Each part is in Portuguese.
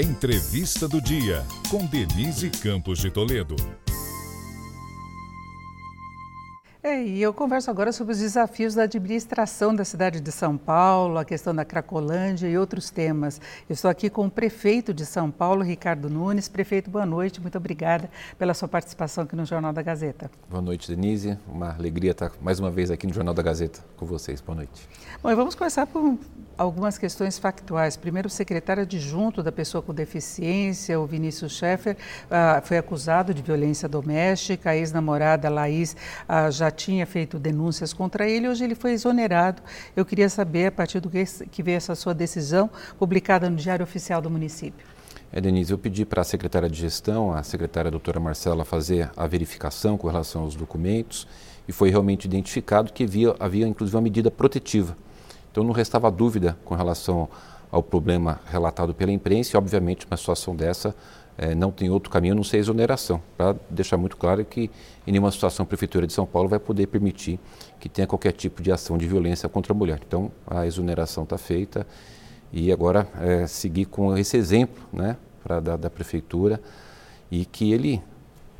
Entrevista do Dia, com Denise Campos de Toledo. É, e eu converso agora sobre os desafios da administração da cidade de São Paulo, a questão da Cracolândia e outros temas. Eu estou aqui com o prefeito de São Paulo, Ricardo Nunes. Prefeito, boa noite, muito obrigada pela sua participação aqui no Jornal da Gazeta. Boa noite, Denise. Uma alegria estar mais uma vez aqui no Jornal da Gazeta com vocês. Boa noite. Bom, e vamos começar por algumas questões factuais. Primeiro, o secretário adjunto da pessoa com deficiência, o Vinícius Schaeffer, uh, foi acusado de violência doméstica. A ex-namorada Laís uh, já tinha feito denúncias contra ele, hoje ele foi exonerado. Eu queria saber, a partir do que, que veio essa sua decisão, publicada no Diário Oficial do município. É, Denise, eu pedi para a secretária de gestão, a secretária doutora Marcela, fazer a verificação com relação aos documentos e foi realmente identificado que havia, havia inclusive uma medida protetiva. Então não restava dúvida com relação ao problema relatado pela imprensa e, obviamente, uma situação dessa é, não tem outro caminho a não ser exoneração, para deixar muito claro que em nenhuma situação a Prefeitura de São Paulo vai poder permitir que tenha qualquer tipo de ação de violência contra a mulher. Então a exoneração está feita e agora é, seguir com esse exemplo né, pra, da, da Prefeitura e que ele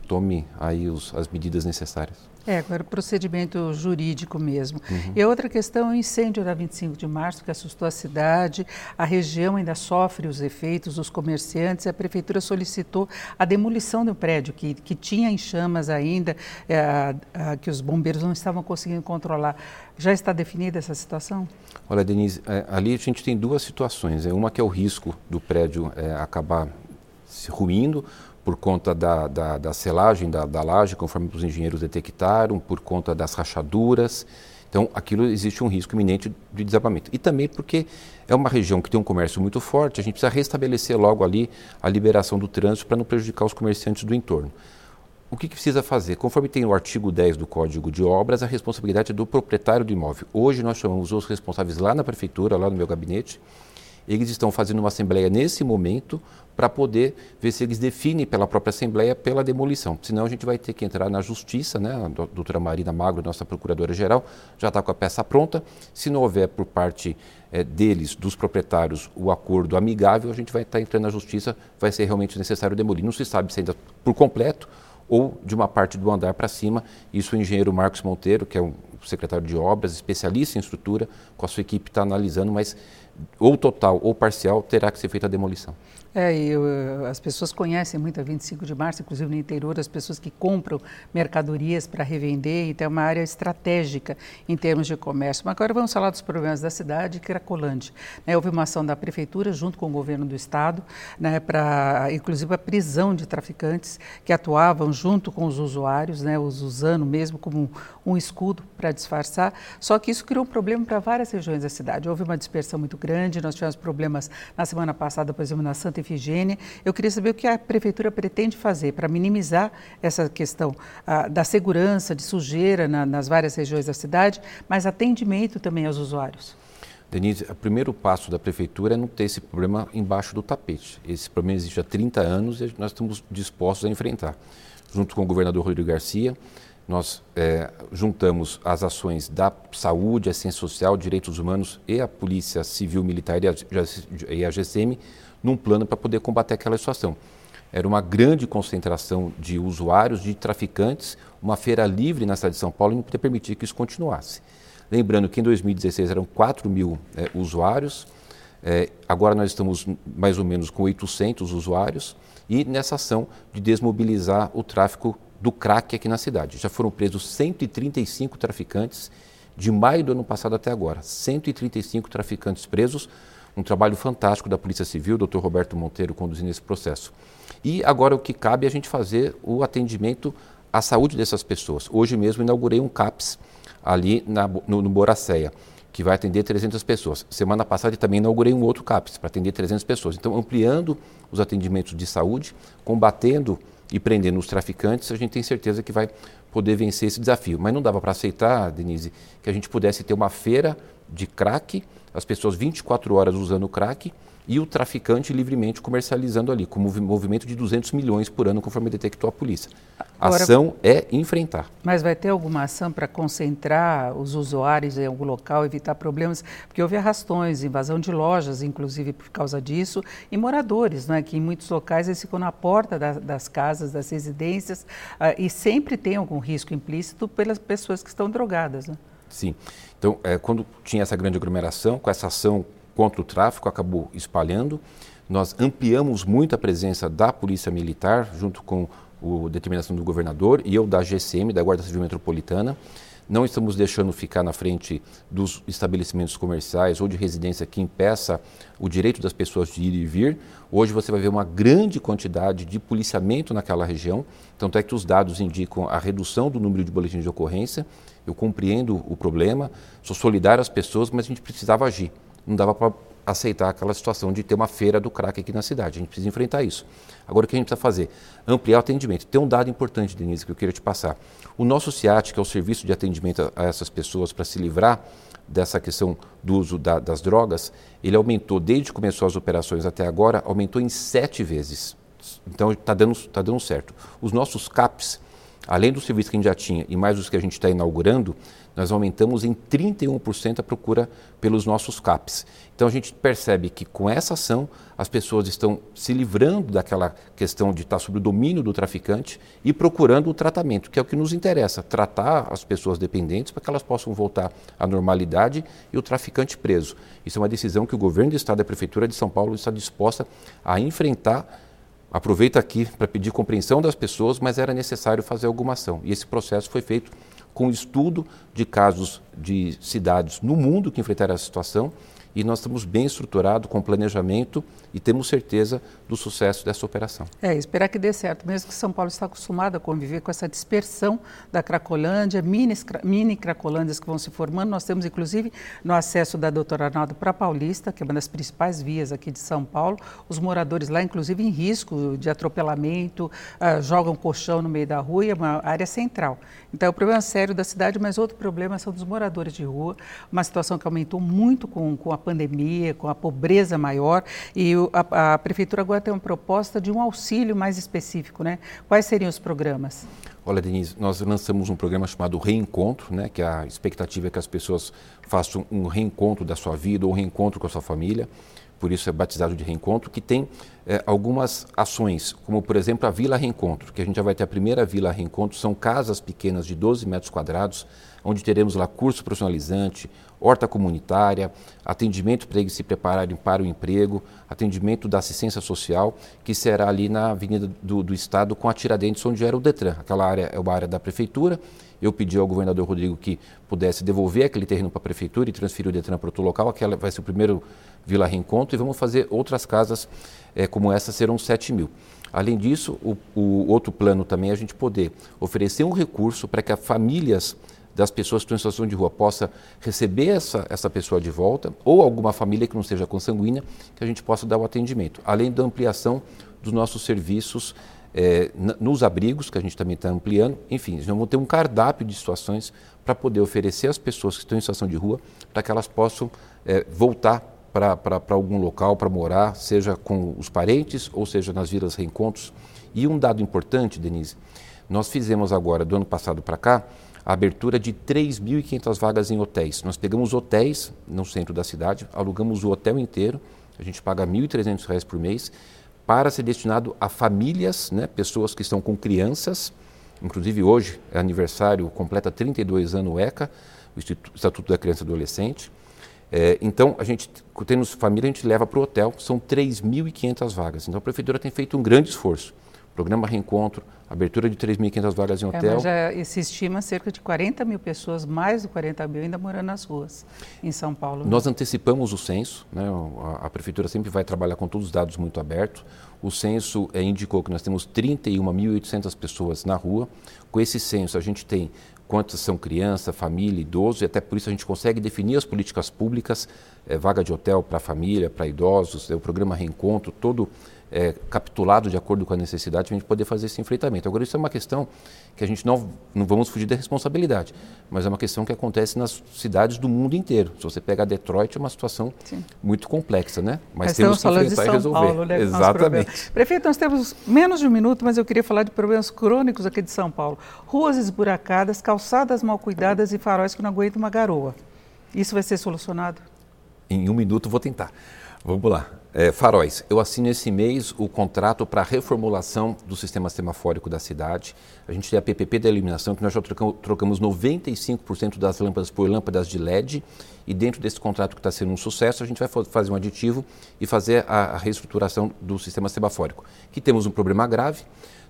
tome aí os, as medidas necessárias. É, agora procedimento jurídico mesmo. Uhum. E a outra questão é o incêndio da 25 de março, que assustou a cidade. A região ainda sofre os efeitos, os comerciantes. A prefeitura solicitou a demolição do prédio, que, que tinha em chamas ainda, é, a, que os bombeiros não estavam conseguindo controlar. Já está definida essa situação? Olha, Denise, é, ali a gente tem duas situações. É uma que é o risco do prédio é, acabar se ruindo, por conta da, da, da selagem da, da laje, conforme os engenheiros detectaram, por conta das rachaduras. Então, aquilo existe um risco iminente de desabamento. E também porque é uma região que tem um comércio muito forte, a gente precisa restabelecer logo ali a liberação do trânsito para não prejudicar os comerciantes do entorno. O que, que, precisa fazer? Conforme tem o artigo 10 do Código de Obras, a responsabilidade é do proprietário do imóvel. Hoje nós chamamos os responsáveis lá na prefeitura, lá no meu gabinete, eles estão fazendo uma assembleia nesse momento para poder ver se eles definem pela própria assembleia pela demolição. Senão a gente vai ter que entrar na justiça, né? A doutora Marina Magro, nossa procuradora-geral, já está com a peça pronta. Se não houver por parte é, deles, dos proprietários, o acordo amigável, a gente vai estar tá entrando na justiça, vai ser realmente necessário demolir. Não se sabe se ainda por completo ou de uma parte do andar para cima. Isso o engenheiro Marcos Monteiro, que é o secretário de obras, especialista em estrutura, com a sua equipe está analisando, mas ou total ou parcial, terá que ser feita a demolição. É, e uh, as pessoas conhecem muito a 25 de março, inclusive no interior, as pessoas que compram mercadorias para revender, então é uma área estratégica em termos de comércio. Mas agora vamos falar dos problemas da cidade, Cracolândia. Né, houve uma ação da prefeitura junto com o governo do estado, né, para inclusive a prisão de traficantes que atuavam junto com os usuários, né, os usando mesmo como um escudo para disfarçar. Só que isso criou um problema para várias regiões da cidade. Houve uma dispersão muito grande, nós tivemos problemas na semana passada, por exemplo, na Santa Efigênia. Eu queria saber o que a Prefeitura pretende fazer para minimizar essa questão ah, da segurança, de sujeira na, nas várias regiões da cidade, mas atendimento também aos usuários. Denise, o primeiro passo da Prefeitura é não ter esse problema embaixo do tapete. Esse problema existe há 30 anos e nós estamos dispostos a enfrentar. Junto com o governador Rodrigo Garcia, nós é, juntamos as ações da saúde, a ciência social, direitos humanos e a Polícia Civil Militar e a GCM num plano para poder combater aquela situação. Era uma grande concentração de usuários, de traficantes, uma feira livre na cidade de São Paulo e não podia permitir que isso continuasse. Lembrando que em 2016 eram 4 mil é, usuários, é, agora nós estamos mais ou menos com 800 usuários e nessa ação de desmobilizar o tráfico do crack aqui na cidade. Já foram presos 135 traficantes de maio do ano passado até agora. 135 traficantes presos um trabalho fantástico da Polícia Civil, Dr. Roberto Monteiro conduzindo esse processo. E agora o que cabe é a gente fazer o atendimento à saúde dessas pessoas. Hoje mesmo inaugurei um CAPS ali na, no, no Boracéia, que vai atender 300 pessoas. Semana passada também inaugurei um outro CAPS para atender 300 pessoas. Então, ampliando os atendimentos de saúde, combatendo e prendendo os traficantes, a gente tem certeza que vai poder vencer esse desafio. Mas não dava para aceitar, Denise, que a gente pudesse ter uma feira de crack, as pessoas 24 horas usando crack e o traficante livremente comercializando ali, com um movimento de 200 milhões por ano, conforme detectou a polícia. A Agora, ação é enfrentar. Mas vai ter alguma ação para concentrar os usuários em algum local, evitar problemas? Porque houve arrastões, invasão de lojas, inclusive por causa disso, e moradores, né, que em muitos locais eles ficam na porta da, das casas, das residências, uh, e sempre tem algum risco implícito pelas pessoas que estão drogadas. Né? Sim. Então, é, quando tinha essa grande aglomeração, com essa ação contra o tráfico, acabou espalhando. Nós ampliamos muito a presença da Polícia Militar, junto com a determinação do governador e eu da GCM, da Guarda Civil Metropolitana. Não estamos deixando ficar na frente dos estabelecimentos comerciais ou de residência que impeça o direito das pessoas de ir e vir. Hoje você vai ver uma grande quantidade de policiamento naquela região, tanto é que os dados indicam a redução do número de boletins de ocorrência. Eu compreendo o problema, sou solidário às pessoas, mas a gente precisava agir. Não dava para aceitar aquela situação de ter uma feira do crack aqui na cidade. A gente precisa enfrentar isso. Agora, o que a gente precisa fazer? Ampliar o atendimento. Tem um dado importante, Denise, que eu queria te passar. O nosso CIAT, que é o serviço de atendimento a essas pessoas para se livrar dessa questão do uso da, das drogas, ele aumentou, desde que começou as operações até agora, aumentou em sete vezes. Então, está dando, tá dando certo. Os nossos CAPs, além do serviço que a gente já tinha e mais os que a gente está inaugurando, nós aumentamos em 31% a procura pelos nossos CAPs. Então a gente percebe que com essa ação as pessoas estão se livrando daquela questão de estar sob o domínio do traficante e procurando o tratamento, que é o que nos interessa, tratar as pessoas dependentes para que elas possam voltar à normalidade e o traficante preso. Isso é uma decisão que o governo do estado e a prefeitura de São Paulo está disposta a enfrentar aproveita aqui para pedir compreensão das pessoas, mas era necessário fazer alguma ação. E esse processo foi feito com estudo de casos de cidades no mundo que enfrentaram essa situação e nós estamos bem estruturados com planejamento e temos certeza do sucesso dessa operação. É, esperar que dê certo, mesmo que São Paulo está acostumado a conviver com essa dispersão da Cracolândia, mini, mini Cracolândias que vão se formando. Nós temos, inclusive, no acesso da doutora Arnaldo para Paulista, que é uma das principais vias aqui de São Paulo, os moradores lá, inclusive, em risco de atropelamento, uh, jogam colchão no meio da rua e é uma área central. Então, é um problema sério da cidade, mas outro problema são dos moradores de rua, uma situação que aumentou muito com, com a pandemia, com a pobreza maior, e a, a, Prefeitura agora tem uma proposta de um auxílio mais específico, né? Quais seriam os programas? Olha, Denise, nós lançamos um programa chamado Reencontro, né? Que a expectativa é que as pessoas façam um reencontro da sua vida ou um reencontro com a sua família por isso é batizado de Reencontro, que tem é, algumas ações, como por exemplo a Vila Reencontro, que a gente já vai ter a primeira Vila Reencontro, são casas pequenas de 12 metros quadrados, onde teremos lá curso profissionalizante, horta comunitária, atendimento para eles se prepararem para o emprego, atendimento da assistência social, que será ali na Avenida do, do Estado com a Tiradentes, onde era o Detran. Aquela área é uma área da Prefeitura. Eu pedi ao governador Rodrigo que pudesse devolver aquele terreno para a Prefeitura e transferir o Detran para outro local. Aquela vai ser o primeiro Vila Reencontro e vamos fazer outras casas é, como essa, serão 7 mil. Além disso, o, o outro plano também é a gente poder oferecer um recurso para que as famílias das pessoas que estão em situação de rua possa receber essa, essa pessoa de volta, ou alguma família que não seja consanguínea, que a gente possa dar o atendimento. Além da ampliação dos nossos serviços é, nos abrigos, que a gente também está ampliando. Enfim, nós vamos ter um cardápio de situações para poder oferecer às pessoas que estão em situação de rua, para que elas possam é, voltar para algum local para morar, seja com os parentes ou seja nas vilas reencontros. E um dado importante, Denise, nós fizemos agora, do ano passado para cá, a abertura de 3.500 vagas em hotéis. Nós pegamos hotéis no centro da cidade, alugamos o hotel inteiro, a gente paga R$ 1.300 por mês, para ser destinado a famílias, né, pessoas que estão com crianças. Inclusive hoje é aniversário, completa 32 anos o ECA, o Estatuto da Criança e Adolescente. É, então, a gente, tendo família, a gente leva para o hotel, são 3.500 vagas. Então, a Prefeitura tem feito um grande esforço. Programa Reencontro, abertura de 3.500 vagas em hotel. É, mas já se estima cerca de 40 mil pessoas, mais de 40 mil, ainda morando nas ruas em São Paulo. Né? Nós antecipamos o censo, né? a, a, Prefeitura sempre vai trabalhar com todos os dados muito abertos. O censo é, indicou que nós temos 31.800 pessoas na rua. Com esse censo, a gente tem quantas são criança, família, idoso, e até por isso a gente consegue definir as políticas públicas, é, vaga de hotel para família, para idosos, é, o programa Reencontro, todo é, capitulado de acordo com a necessidade para a gente poder fazer esse enfrentamento. Agora, isso é uma questão que a gente não, não vamos fugir da responsabilidade, mas é uma questão que acontece nas cidades do mundo inteiro. Se você pegar Detroit, é uma situação Sim. muito complexa, né? Mas, mas temos que enfrentar e resolver. Paulo, né, Exatamente. Prefeito, nós temos menos de um minuto, mas eu queria falar de problemas crônicos aqui de São Paulo. Ruas esburacadas, calçadas mal cuidadas e faróis que não aguentam uma garoa. Isso vai ser solucionado? Em um minuto vou tentar. Vamos lá. É, faróis, eu assino esse mês o contrato para reformulação do sistema semafórico da cidade. A gente tem a PPP da iluminação, que nós já trocamos 95% das lâmpadas por lâmpadas de LED. E dentro desse contrato que está sendo um sucesso, a gente vai fazer um aditivo e fazer a, a reestruturação do sistema semafórico. Que temos um problema grave.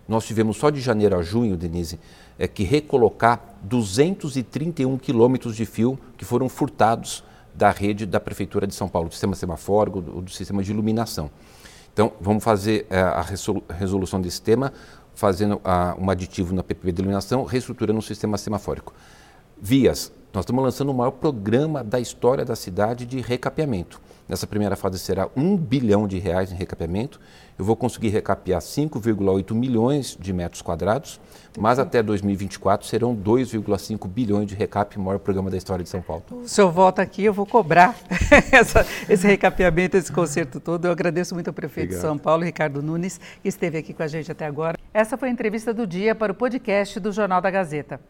Nós tivemos só de janeiro a junho, Denise, é que recolocar 231 quilômetros de fio que foram furtados da rede da Prefeitura de São Paulo, do sistema semafórico, do, do sistema de iluminação. Então, vamos fazer é, a resolução desse tema, fazendo a, um aditivo na PPP de iluminação, reestruturando o sistema semafórico. Vias, nós estamos lançando o maior programa da história da cidade de recapeamento. Nessa primeira fase será um bilhão de reais em recapeamento. Eu vou conseguir recapear 5,8 milhões de metros quadrados, mas até 2024 serão 2,5 bilhões de recap, o maior programa da história de São Paulo. O senhor volta aqui, eu vou cobrar essa, esse recapeamento, esse concerto todo. Eu agradeço muito ao prefeito Obrigado. de São Paulo, Ricardo Nunes, que esteve aqui com a gente até agora. Essa foi a entrevista do dia para o podcast do Jornal da Gazeta.